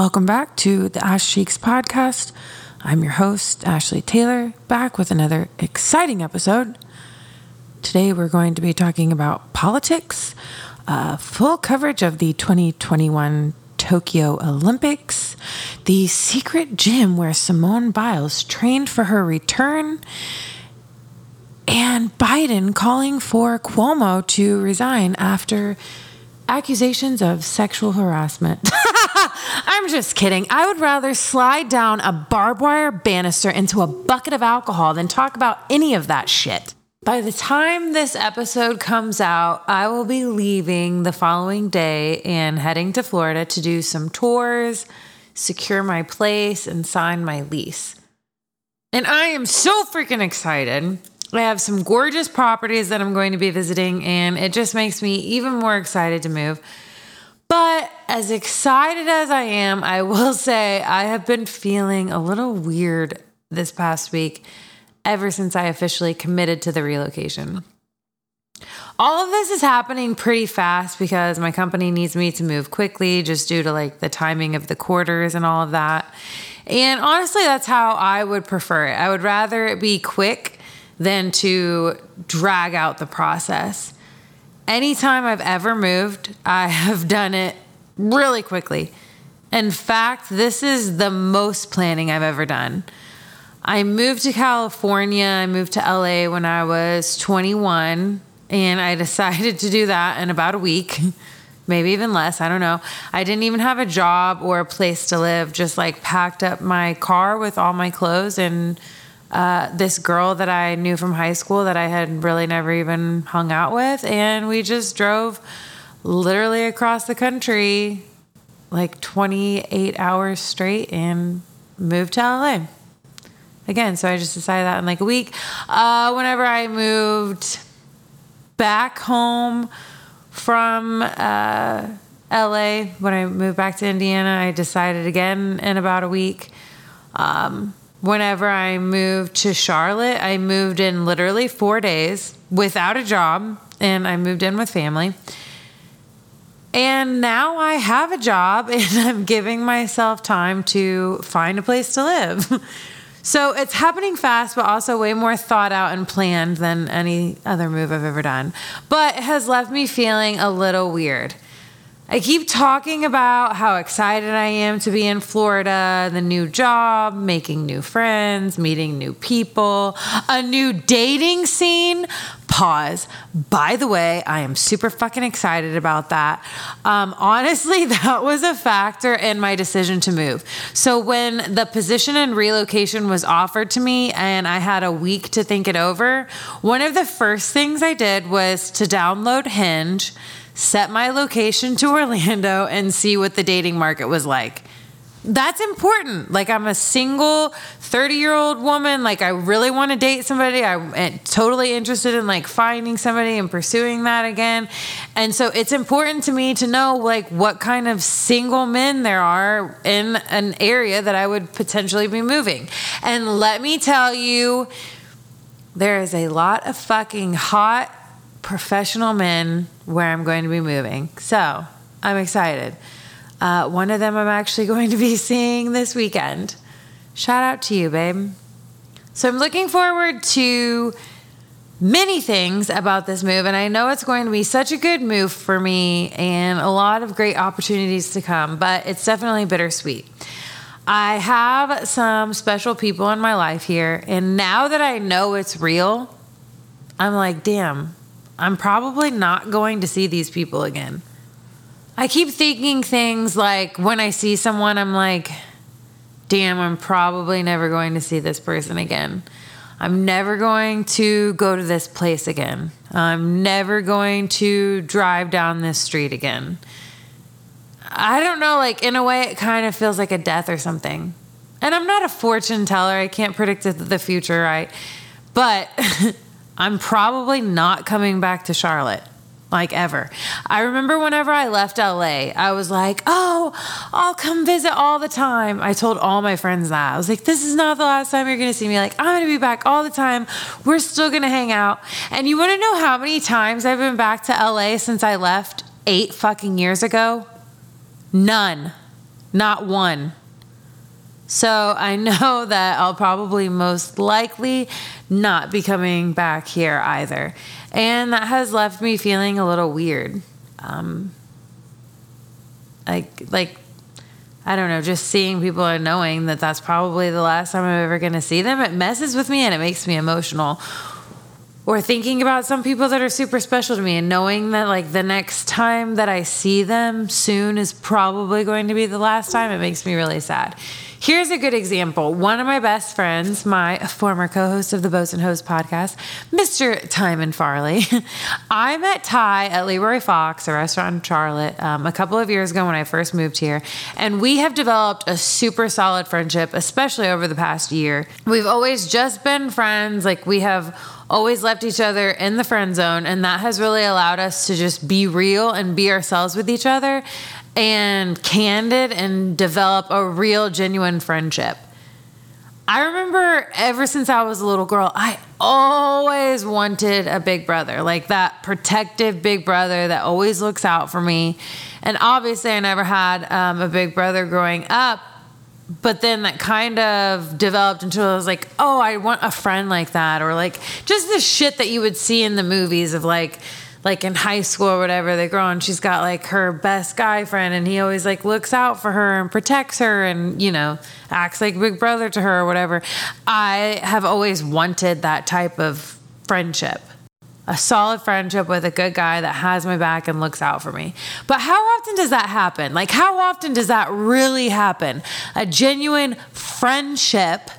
Welcome back to the Ash Cheeks podcast. I'm your host, Ashley Taylor, back with another exciting episode. Today, we're going to be talking about politics, uh, full coverage of the 2021 Tokyo Olympics, the secret gym where Simone Biles trained for her return, and Biden calling for Cuomo to resign after accusations of sexual harassment. I'm just kidding. I would rather slide down a barbed wire banister into a bucket of alcohol than talk about any of that shit. By the time this episode comes out, I will be leaving the following day and heading to Florida to do some tours, secure my place, and sign my lease. And I am so freaking excited. I have some gorgeous properties that I'm going to be visiting, and it just makes me even more excited to move. But as excited as I am, I will say I have been feeling a little weird this past week ever since I officially committed to the relocation. All of this is happening pretty fast because my company needs me to move quickly just due to like the timing of the quarters and all of that. And honestly, that's how I would prefer it. I would rather it be quick than to drag out the process. Anytime I've ever moved, I have done it really quickly. In fact, this is the most planning I've ever done. I moved to California, I moved to LA when I was 21, and I decided to do that in about a week, maybe even less. I don't know. I didn't even have a job or a place to live, just like packed up my car with all my clothes and uh, this girl that I knew from high school that I had really never even hung out with. And we just drove literally across the country like 28 hours straight and moved to LA. Again, so I just decided that in like a week. Uh, whenever I moved back home from uh, LA, when I moved back to Indiana, I decided again in about a week. Um, whenever I moved to Charlotte, I moved in literally four days without a job, and I moved in with family. And now I have a job, and I'm giving myself time to find a place to live. so it's happening fast, but also way more thought out and planned than any other move I've ever done. But it has left me feeling a little weird. I keep talking about how excited I am to be in Florida, the new job, making new friends, meeting new people, a new dating scene. Pause. By the way, I am super fucking excited about that. Um, honestly, that was a factor in my decision to move. So, when the position and relocation was offered to me and I had a week to think it over, one of the first things I did was to download Hinge set my location to Orlando and see what the dating market was like. That's important. Like, I'm a single 30 year old woman. Like, I really want to date somebody. I'm eh, totally interested in like finding somebody and pursuing that again. And so, it's important to me to know like what kind of single men there are in an area that I would potentially be moving. And let me tell you, there is a lot of fucking hot professional men where I'm going to be moving. So I'm excited. Uh, one of them I'm actually going to be seeing this weekend. Shout out to you, babe. So I'm looking forward to many things about this move, and I know it's going to be such a good move for me and a lot of great opportunities to come, but it's definitely bittersweet. I have some special people in my life here, and now that I know it's real, I'm like, damn, I'm probably not going to see these people again. I keep thinking things like when I see someone, I'm like, damn, I'm probably never going to see this person again. I'm never going to go to this place again. I'm never going to drive down this street again. I don't know, like in a way, it kind of feels like a death or something. And I'm not a fortune teller, I can't predict the future, right? But I'm probably not coming back to Charlotte like ever. I remember whenever I left LA, I was like, oh, I'll come visit all the time. I told all my friends that. I was like, this is not the last time you're going to see me. Like, I'm going to be back all the time. We're still going to hang out. And you want to know how many times I've been back to LA since I left eight fucking years ago? None. not one. So I know that I'll probably most likely not be coming back here either. And that has left me feeling a little weird. Um, like, like, I don't know, just seeing people and knowing that that's probably the last time I'm ever going to see them, it messes with me and it makes me emotional. Or thinking about some people that are super special to me and knowing that, like, the next time that I see them soon is probably going to be the last time, it makes me really sad. Here's a good example. One of my best friends, my former co host of the Boats and Host podcast, Mr. Timon Farley. I met Ty at Leroy Fox, a restaurant in Charlotte, um, a couple of years ago when I first moved here. And we have developed a super solid friendship, especially over the past year. We've always just been friends. Like, we have always left each other in the friend zone. And that has really allowed us to just be real and be ourselves with each other and candid and develop a real, genuine friendship. I remember ever since I was a little girl, I always wanted a big brother, like that protective big brother that always looks out for me. And obviously, I never had um, a big brother growing up, but then that kind of developed into I was like, oh, I want a friend like that, or like just the shit that you would see in the movies of like, like in high school or whatever, they grow and she's got like her best guy friend and he always like looks out for her and protects her and, you know, acts like big brother to her or whatever. I have always wanted that type of friendship. A solid friendship with a good guy that has my back and looks out for me. But how often does that happen? Like, how often does that really happen? A genuine friendship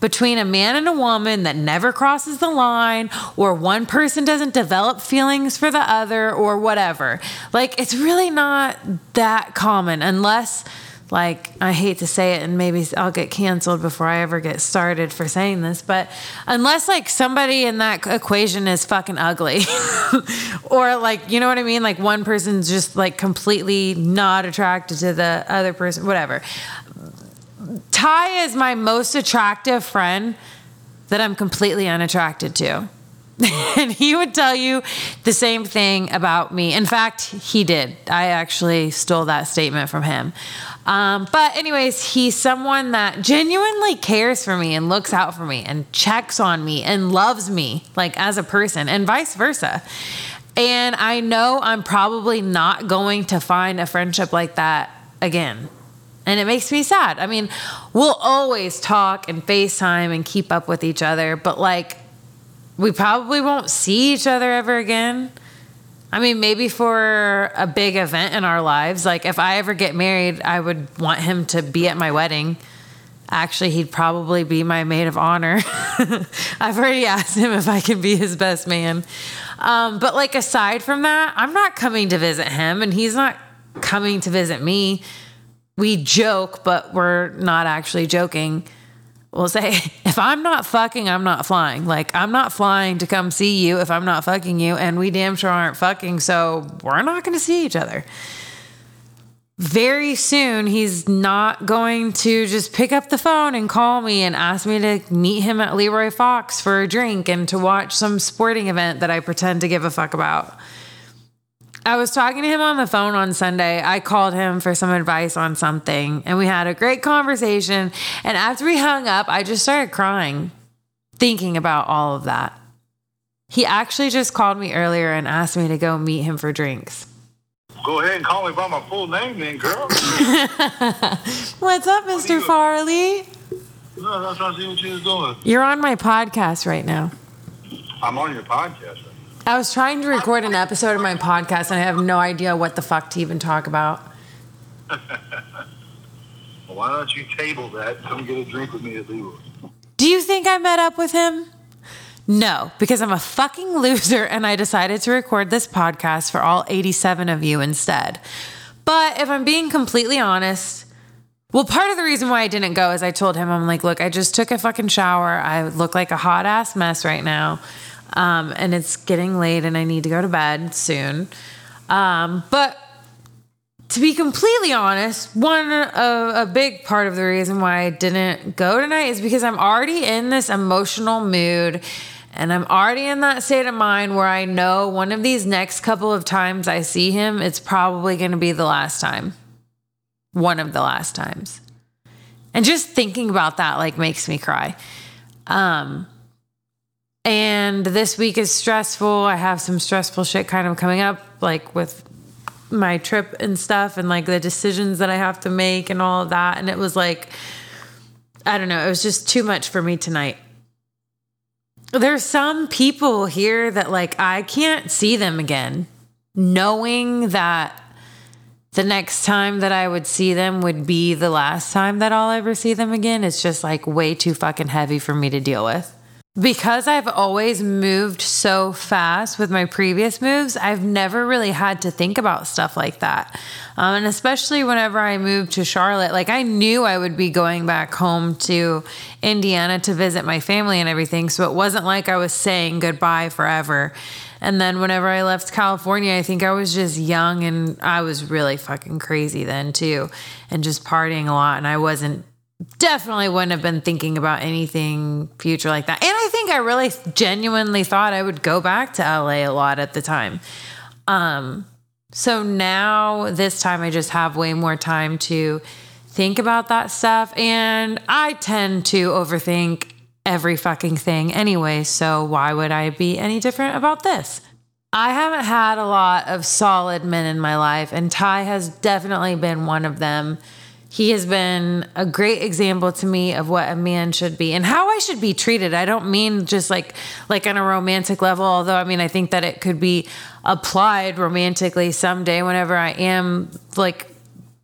between a man and a woman that never crosses the line, or one person doesn't develop feelings for the other, or whatever. Like, it's really not that common unless. Like, I hate to say it, and maybe I'll get canceled before I ever get started for saying this, but unless like somebody in that equation is fucking ugly, or like, you know what I mean? Like, one person's just like completely not attracted to the other person, whatever. Ty is my most attractive friend that I'm completely unattracted to. and he would tell you the same thing about me. In fact, he did. I actually stole that statement from him. Um, but, anyways, he's someone that genuinely cares for me and looks out for me and checks on me and loves me, like as a person, and vice versa. And I know I'm probably not going to find a friendship like that again. And it makes me sad. I mean, we'll always talk and FaceTime and keep up with each other, but like, we probably won't see each other ever again. I mean, maybe for a big event in our lives. Like, if I ever get married, I would want him to be at my wedding. Actually, he'd probably be my maid of honor. I've already asked him if I can be his best man. Um, but, like, aside from that, I'm not coming to visit him, and he's not coming to visit me we joke, but we're not actually joking. We'll say, if I'm not fucking, I'm not flying. Like, I'm not flying to come see you if I'm not fucking you, and we damn sure aren't fucking, so we're not gonna see each other. Very soon, he's not going to just pick up the phone and call me and ask me to meet him at Leroy Fox for a drink and to watch some sporting event that I pretend to give a fuck about. I was talking to him on the phone on Sunday. I called him for some advice on something, and we had a great conversation. And after we hung up, I just started crying, thinking about all of that. He actually just called me earlier and asked me to go meet him for drinks. Go ahead and call me by my full name, then, girl. What's up, Mr. Farley? No, was trying to see what you was doing. You're on my podcast right now. I'm on your podcast. I was trying to record an episode of my podcast and I have no idea what the fuck to even talk about. well, why don't you table that? Come get a drink with me at Leroy. Do you think I met up with him? No, because I'm a fucking loser and I decided to record this podcast for all 87 of you instead. But if I'm being completely honest, well, part of the reason why I didn't go is I told him, I'm like, look, I just took a fucking shower. I look like a hot ass mess right now. Um, and it's getting late and I need to go to bed soon. Um, but to be completely honest, one a, a big part of the reason why I didn't go tonight is because I'm already in this emotional mood and I'm already in that state of mind where I know one of these next couple of times I see him, it's probably going to be the last time. one of the last times. And just thinking about that like makes me cry. Um and this week is stressful. I have some stressful shit kind of coming up like with my trip and stuff and like the decisions that I have to make and all of that and it was like I don't know, it was just too much for me tonight. There's some people here that like I can't see them again knowing that the next time that I would see them would be the last time that I'll ever see them again. It's just like way too fucking heavy for me to deal with. Because I've always moved so fast with my previous moves, I've never really had to think about stuff like that. Um, and especially whenever I moved to Charlotte, like I knew I would be going back home to Indiana to visit my family and everything. So it wasn't like I was saying goodbye forever. And then whenever I left California, I think I was just young and I was really fucking crazy then too, and just partying a lot. And I wasn't definitely wouldn't have been thinking about anything future like that. And I think I really genuinely thought I would go back to LA a lot at the time. Um, so now this time I just have way more time to think about that stuff. And I tend to overthink every fucking thing anyway. So why would I be any different about this? I haven't had a lot of solid men in my life, and Ty has definitely been one of them he has been a great example to me of what a man should be and how I should be treated. I don't mean just like like on a romantic level, although I mean I think that it could be applied romantically someday whenever I am like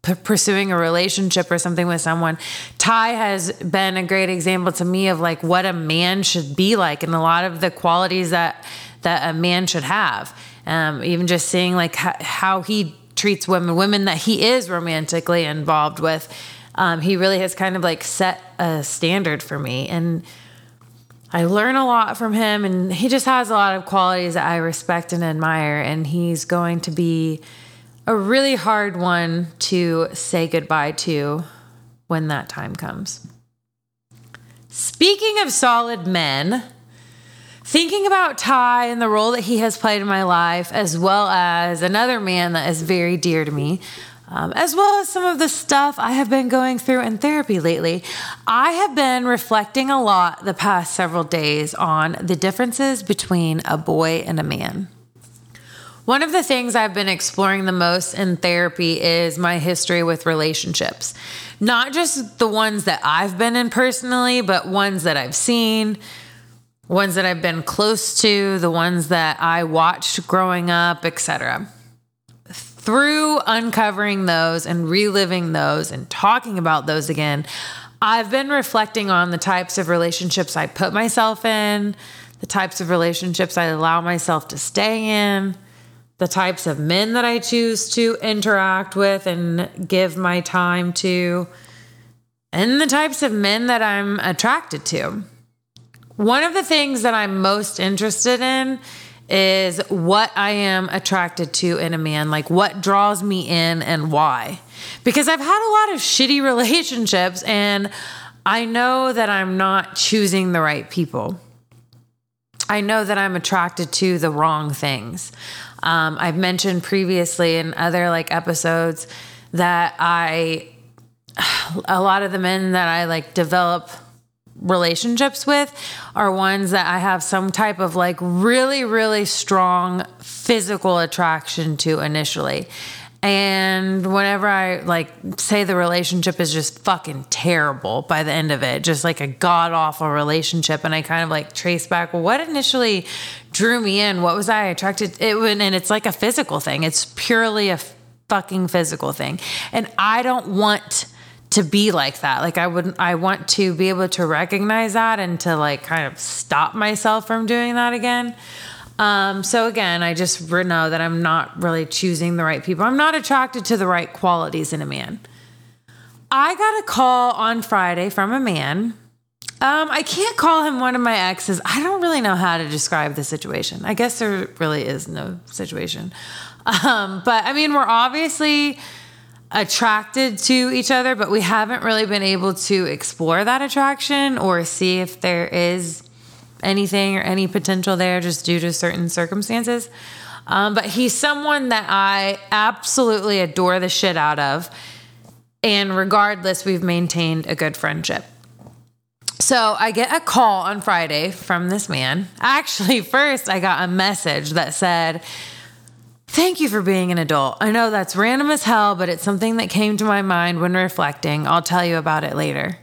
p- pursuing a relationship or something with someone. Ty has been a great example to me of like what a man should be like and a lot of the qualities that that a man should have. Um, even just seeing like how he treats women, women that he is romantically involved with. Um, he really has kind of like set a standard for me. And I learn a lot from him. And he just has a lot of qualities that I respect and admire. And he's going to be a really hard one to say goodbye to when that time comes. Speaking of solid men, thinking about Ty and the role that he has played in my life, as well as another man that is very dear to me, um, as well as some of the stuff I have been going through in therapy lately, I have been reflecting a lot the past several days on the differences between a boy and a man. One of the things I've been exploring the most in therapy is my history with relationships. Not just the ones that I've been in personally, but ones that I've seen, ones that I've been close to, the ones that I watched growing up, etc. Through uncovering those and reliving those and talking about those again, I've been reflecting on the types of relationships I put myself in, the types of relationships I allow myself to stay in, the types of men that I choose to interact with and give my time to, and the types of men that I'm attracted to. One of the things that I'm most interested in is what I am attracted to in a man, like what draws me in and why. Because I've had a lot of shitty relationships and I know that I'm not choosing the right people. I know that I'm attracted to the wrong things. Um, I've mentioned previously in other like episodes that I, a lot of the men that I like develop relationships with are ones that I have some type of like really, really strong physical attraction to initially. And whenever I like say the relationship is just fucking terrible by the end of it, just like a god awful relationship, and I kind of like trace back, what initially drew me in? What was I attracted? It and it's like a physical thing. It's purely a fucking physical thing, and I don't want to be like that. Like I would I want to be able to recognize that and to like kind of stop myself from doing that again. Um, so again, I just know that I'm not really choosing the right people. I'm not attracted to the right qualities in a man. I got a call on Friday from a man. Um, I can't call him one of my exes. I don't really know how to describe the situation. I guess there really is no situation. Um, but I mean, we're obviously attracted to each other, but we haven't really been able to explore that attraction or see if there is anything or any potential there just due to certain circumstances. Um, but he's someone that I absolutely adore the shit out of. And regardless, we've maintained a good friendship. So I get a call on Friday from this man. Actually, first, I got a message that said, Thank you for being an adult. I know that's random as hell, but it's something that came to my mind when reflecting. I'll tell you about it later.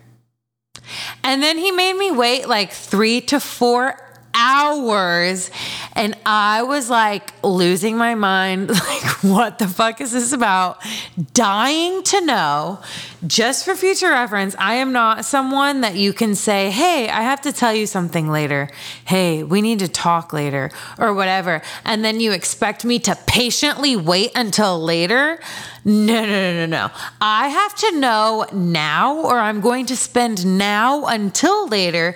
And then he made me wait like three to four hours and I was like losing my mind. Like, what the fuck is this about? Dying to know. Just for future reference, I am not someone that you can say, hey, I have to tell you something later. Hey, we need to talk later or whatever. And then you expect me to patiently wait until later. No, no, no, no, no. I have to know now, or I'm going to spend now until later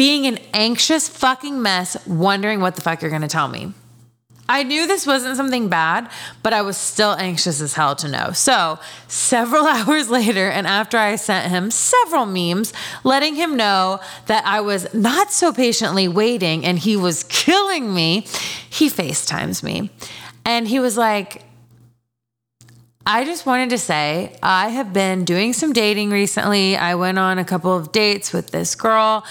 being an anxious fucking mess, wondering what the fuck you're gonna tell me. I knew this wasn't something bad, but I was still anxious as hell to know. So, several hours later, and after I sent him several memes letting him know that I was not so patiently waiting and he was killing me, he FaceTimes me. And he was like, I just wanted to say I have been doing some dating recently. I went on a couple of dates with this girl,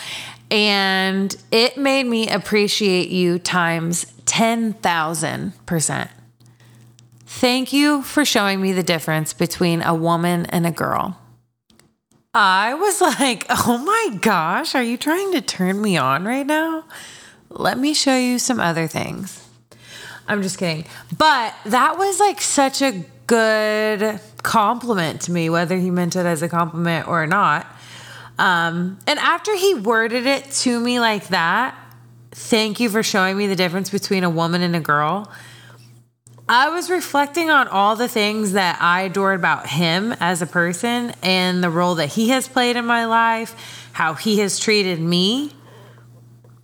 and it made me appreciate you times 10,000%. Thank you for showing me the difference between a woman and a girl. I was like, oh my gosh, are you trying to turn me on right now? Let me show you some other things. I'm just kidding. But that was like such a good compliment to me, whether he meant it as a compliment or not. Um, and after he worded it to me like that, thank you for showing me the difference between a woman and a girl. I was reflecting on all the things that I adored about him as a person and the role that he has played in my life, how he has treated me,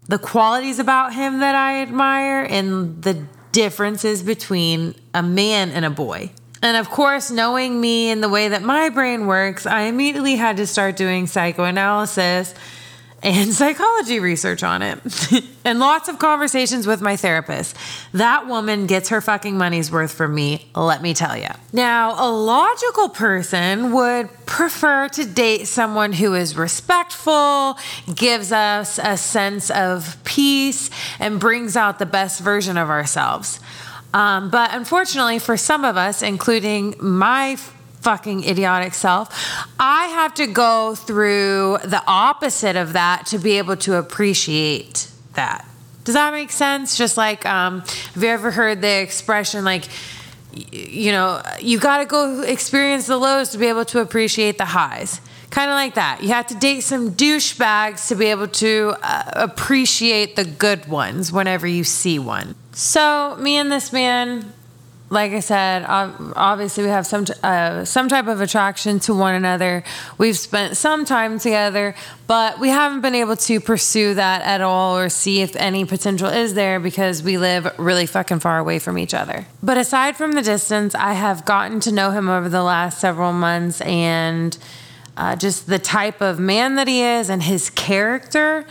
the qualities about him that I admire, and the differences between a man and a boy. And of course, knowing me and the way that my brain works, I immediately had to start doing psychoanalysis and psychology research on it. and lots of conversations with my therapist. That woman gets her fucking money's worth from me, let me tell you. Now, a logical person would prefer to date someone who is respectful, gives us a sense of peace, and brings out the best version of ourselves. Um, but unfortunately, for some of us, including my fucking idiotic self, I have to go through the opposite of that to be able to appreciate that. Does that make sense? Just like, um, have you ever heard the expression like, you know, you got to go experience the lows to be able to appreciate the highs? Kind of like that. You have to date some douchebags to be able to uh, appreciate the good ones whenever you see one. So, me and this man, like I said, obviously we have some uh, some type of attraction to one another. We've spent some time together, but we haven't been able to pursue that at all or see if any potential is there because we live really fucking far away from each other. But aside from the distance, I have gotten to know him over the last several months and uh, just the type of man that he is and his character.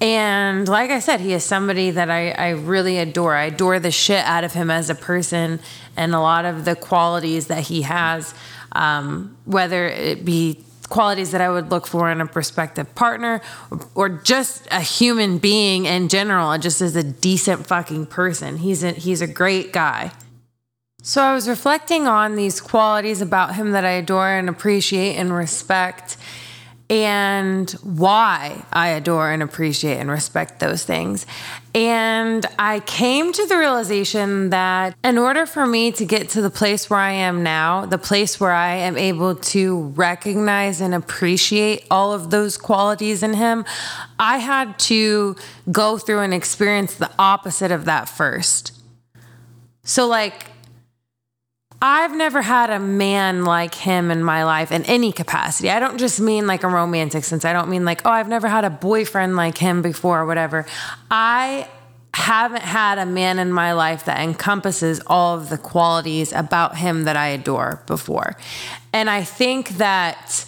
And like I said, he is somebody that I, I really adore. I adore the shit out of him as a person and a lot of the qualities that he has, um, whether it be qualities that I would look for in a prospective partner or, just a human being in general, just as a decent fucking person. He's a, he's a great guy. So I was reflecting on these qualities about him that I adore and appreciate and respect, and why I adore and appreciate and respect those things. And I came to the realization that in order for me to get to the place where I am now, the place where I am able to recognize and appreciate all of those qualities in him, I had to go through and experience the opposite of that first. So, like, I've never had a man like him in my life in any capacity. I don't just mean like a romantic sense. I don't mean like, oh, I've never had a boyfriend like him before or whatever. I haven't had a man in my life that encompasses all of the qualities about him that I adore before. And I think that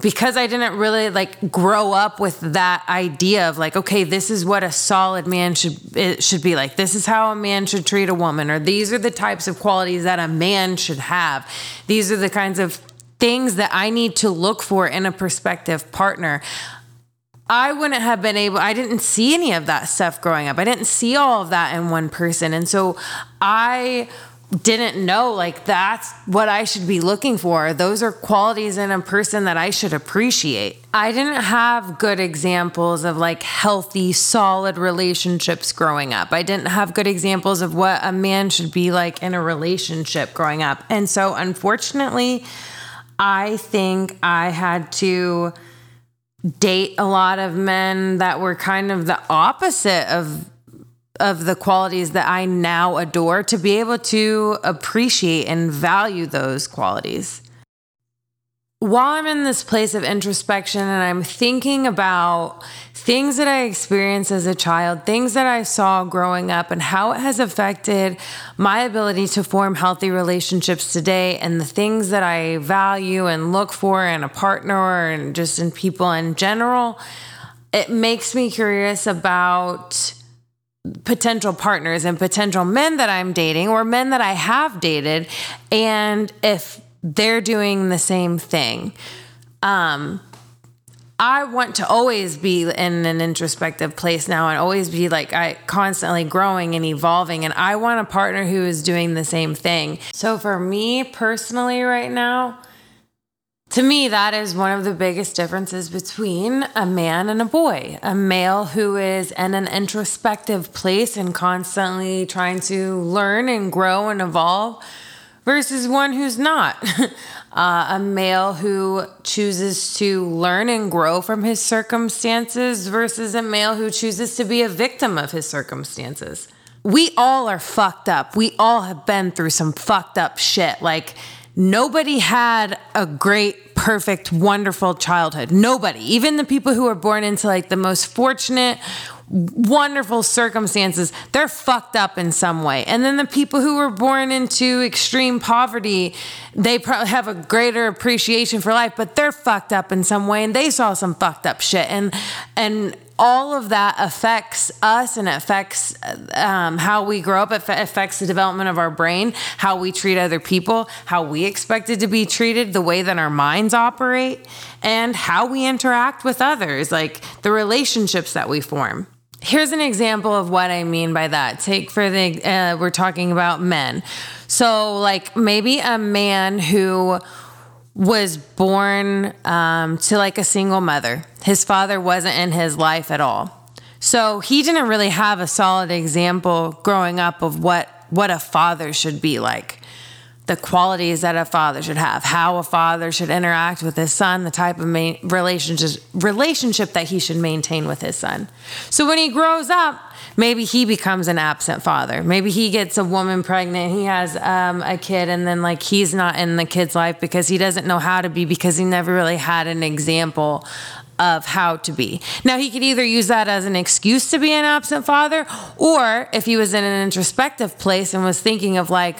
because I didn't really like grow up with that idea of like, okay, this is what a solid man should it should be like. This is how a man should treat a woman, or these are the types of qualities that a man should have. These are the kinds of things that I need to look for in a prospective partner. I wouldn't have been able, I didn't see any of that stuff growing up. I didn't see all of that in one person. And so I didn't know like that's what I should be looking for. Those are qualities in a person that I should appreciate. I didn't have good examples of like healthy, solid relationships growing up. I didn't have good examples of what a man should be like in a relationship growing up. And so, unfortunately, I think I had to date a lot of men that were kind of the opposite of of the qualities that I now adore to be able to appreciate and value those qualities. While I'm in this place of introspection and I'm thinking about things that I experienced as a child, things that I saw growing up, and how it has affected my ability to form healthy relationships today, and the things that I value and look for in a partner and just in people in general, it makes me curious about potential partners and potential men that I'm dating or men that I have dated and if they're doing the same thing. Um, I want to always be in an introspective place now and always be like I constantly growing and evolving and I want a partner who is doing the same thing. So for me personally right now, to me, that is one of the biggest differences between a man and a boy. A male who is in an introspective place and constantly trying to learn and grow and evolve versus one who's not. uh, a male who chooses to learn and grow from his circumstances versus a male who chooses to be a victim of his circumstances. We all are fucked up. We all have been through some fucked up shit. Like, Nobody had a great, perfect, wonderful childhood. Nobody. Even the people who were born into like the most fortunate, wonderful circumstances, they're fucked up in some way. And then the people who were born into extreme poverty, they probably have a greater appreciation for life, but they're fucked up in some way and they saw some fucked up shit. And and all of that affects us and affects um, how we grow up. It affects the development of our brain, how we treat other people, how we expected to be treated, the way that our minds operate, and how we interact with others, like the relationships that we form. Here's an example of what I mean by that. Take for the, uh, we're talking about men. So, like maybe a man who was born um, to like a single mother. His father wasn't in his life at all. So he didn't really have a solid example growing up of what, what a father should be like, the qualities that a father should have, how a father should interact with his son, the type of ma- relationship, relationship that he should maintain with his son. So when he grows up, maybe he becomes an absent father. Maybe he gets a woman pregnant, he has um, a kid, and then like he's not in the kid's life because he doesn't know how to be because he never really had an example of how to be. Now, he could either use that as an excuse to be an absent father, or if he was in an introspective place and was thinking of like,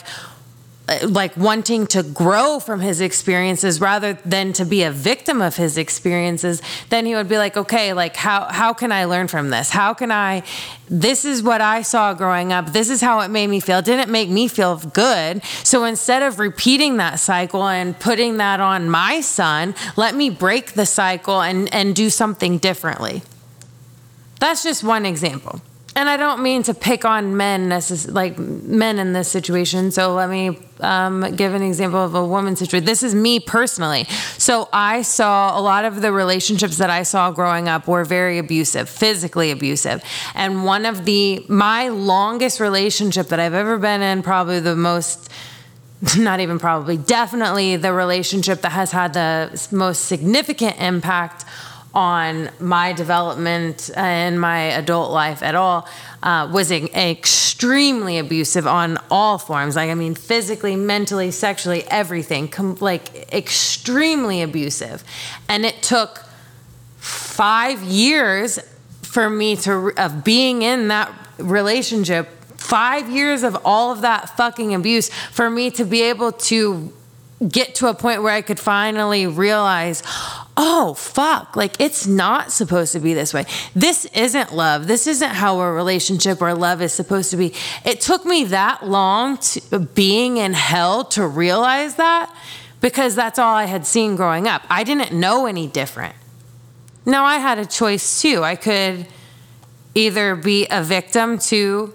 Uh, like wanting to grow from his experiences rather than to be a victim of his experiences then he would be like okay like how how can i learn from this? How can i this is what i saw growing up. This is how it made me feel. It didn't make me feel good. So instead of repeating that cycle and putting that on my son let me break the cycle and and do something differently. That's just one example and I don't mean to pick on men, necess- like men in this situation. So let me um, give an example of a woman situation. This is me personally. So I saw a lot of the relationships that I saw growing up were very abusive, physically abusive. And one of the my longest relationship that I've ever been in, probably the most not even probably, definitely the relationship that has had the most significant impact on my development and my adult life at all uh, was extremely abusive on all forms. Like, I mean, physically, mentally, sexually, everything, com- like extremely abusive. And it took five years for me to, of being in that relationship, five years of all of that fucking abuse for me to be able to get to a point where I could finally realize, oh, fuck, like it's not supposed to be this way. This isn't love. This isn't how a relationship or love is supposed to be. It took me that long to being in hell to realize that. because that's all I had seen growing up. I didn't know any different. Now I had a choice too. I could either be a victim to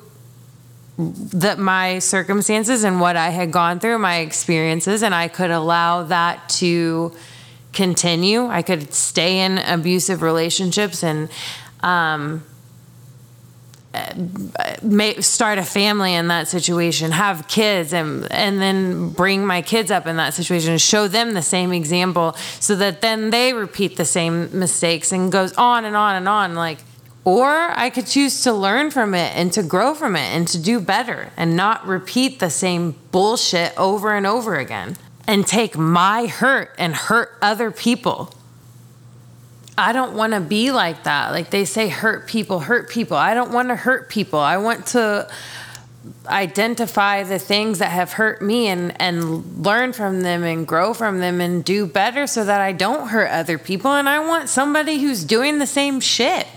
the, my circumstances and what I had gone through, my experiences, and I could allow that to continue. I could stay in abusive relationships and um, may, start a family in that situation, have kids, and and then bring my kids up in that situation, show them the same example, so that then they repeat the same mistakes and goes on and on and on. Like, or I could choose to learn from it and to grow from it and to do better and not repeat the same bullshit over and over again and take my hurt and hurt other people. I don't want to be like that. Like they say, hurt people, hurt people. I don't want to hurt people. I want to identify the things that have hurt me and, and learn from them and grow from them and do better so that I don't hurt other people. And I want somebody who's doing the same shit.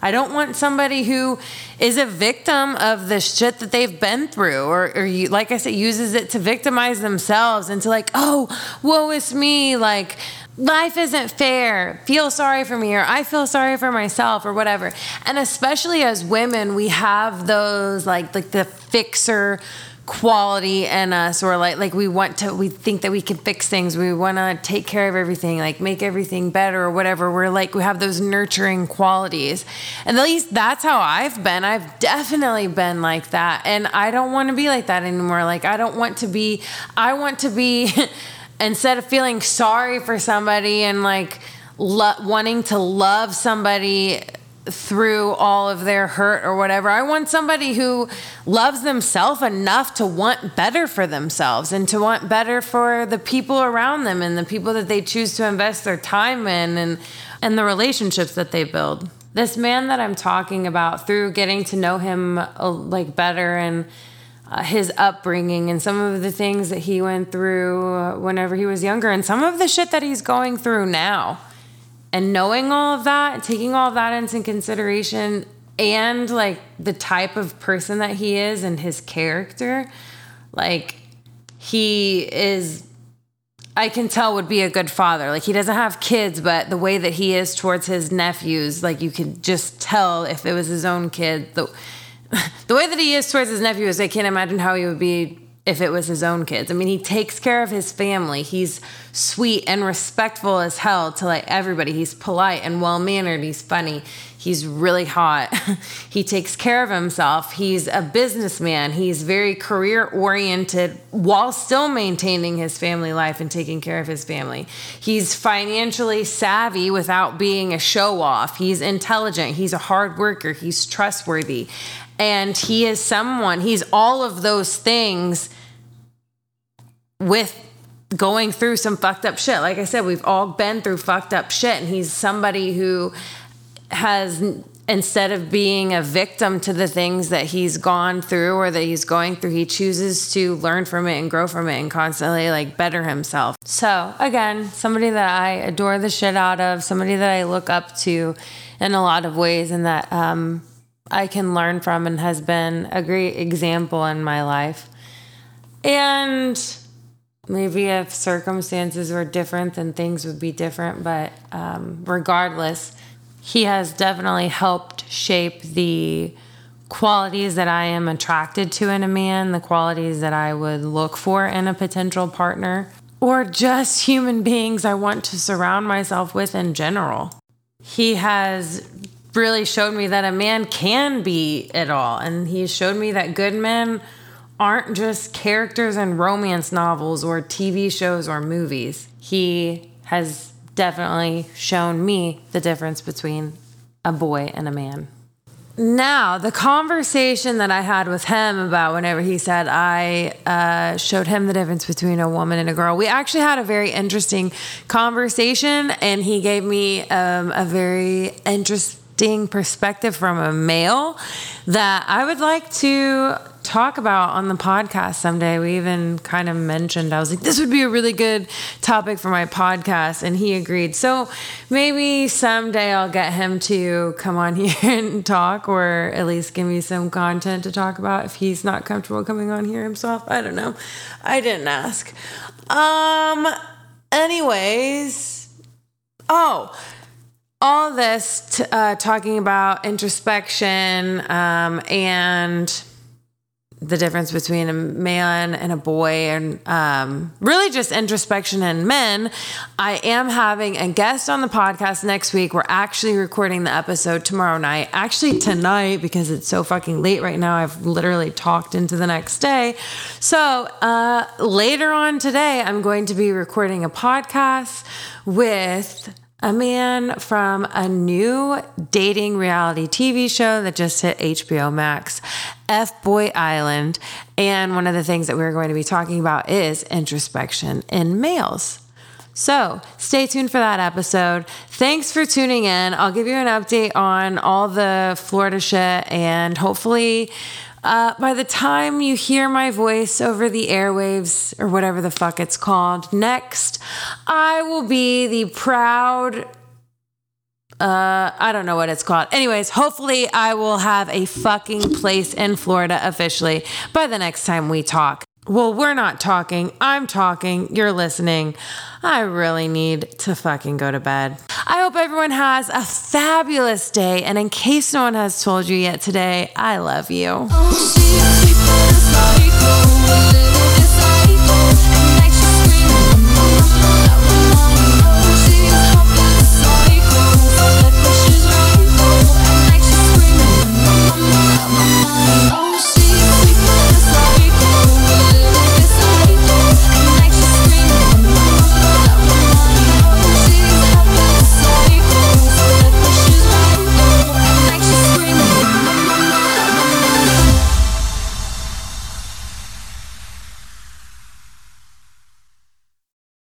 I don't want somebody who is a victim of the shit that they've been through, or, or you, like I said, uses it to victimize themselves and to like, oh, woe is me, like life isn't fair. Feel sorry for me, or I feel sorry for myself, or whatever. And especially as women, we have those like like the fixer quality in us. Or like like we want to we think that we can fix things. We want to take care of everything like make everything better or whatever. We're like we have those nurturing qualities. And at least that's how i've been. I've definitely been like that. And i don't want to be like that anymore. Like i don't want to be i want to be instead of feeling sorry for somebody and like lo- wanting to love somebody through all of their hurt or whatever. I want somebody who loves themselves enough to want better for themselves and to want better for the people around them and the people that they choose to invest their time in and and the relationships that they build. This man that I'm talking about through getting to know him uh, like better and uh, his upbringing and some of the things that he went through uh, whenever he was younger and some of the shit that he's going through now. And knowing all of that, taking all of that into consideration and like the type of person that he is and his character, like he is I can tell would be a good father. Like he doesn't have kids, but the way that he is towards his nephews, like you could just tell if it was his own kid. The the way that he is towards his nephews, I can't imagine how he would be if it was his own kids. I mean, he takes care of his family. He's sweet and respectful as hell to like everybody. He's polite and well mannered. He's funny. He's really hot. he takes care of himself. He's a businessman. He's very career oriented while still maintaining his family life and taking care of his family. He's financially savvy without being a show off. He's intelligent. He's a hard worker. He's trustworthy. And he is someone, he's all of those things with going through some fucked up shit. Like I said, we've all been through fucked up shit. And he's somebody who has, instead of being a victim to the things that he's gone through or that he's going through, he chooses to learn from it and grow from it and constantly like better himself. So, again, somebody that I adore the shit out of, somebody that I look up to in a lot of ways, and that, um, I can learn from and has been a great example in my life. And maybe if circumstances were different, then things would be different. But um, regardless, he has definitely helped shape the qualities that I am attracted to in a man, the qualities that I would look for in a potential partner, or just human beings I want to surround myself with in general. He has really showed me that a man can be it all. And he showed me that good men aren't just characters in romance novels or TV shows or movies. He has definitely shown me the difference between a boy and a man. Now, the conversation that I had with him about whenever he said I uh, showed him the difference between a woman and a girl, we actually had a very interesting conversation, and he gave me um, a very interesting interesting perspective from a male that I would like to talk about on the podcast someday. We even kind of mentioned, I was like, this would be a really good topic for my podcast. And he agreed. So maybe someday I'll get him to come on here and talk, or at least give me some content to talk about if he's not comfortable coming on here himself. I don't know. I didn't ask. Um, anyways, oh, all this t- uh, talking about introspection um, and the difference between a man and a boy and um, really just introspection in men. I am having a guest on the podcast next week. We're actually recording the episode tomorrow night. Actually tonight because it's so fucking late right now. I've literally talked into the next day. So uh, later on today i'm going to be recording a podcast with a man from a new dating reality TV show that just hit HBO Max, F Boy Island. And one of the things that we're going to be talking about is introspection in males. So stay tuned for that episode. Thanks for tuning in. I'll give you an update on all the Florida shit and hopefully uh, by the time you hear my voice over the airwaves or whatever the fuck it's called next, I will be the proud. Uh, I don't know what it's called. Anyways, hopefully, I will have a fucking place in Florida officially by the next time we talk. Well, we're not talking. I'm talking. You're listening. I really need to fucking go to bed. I hope everyone has a fabulous day. And in case no one has told you yet today, I love you.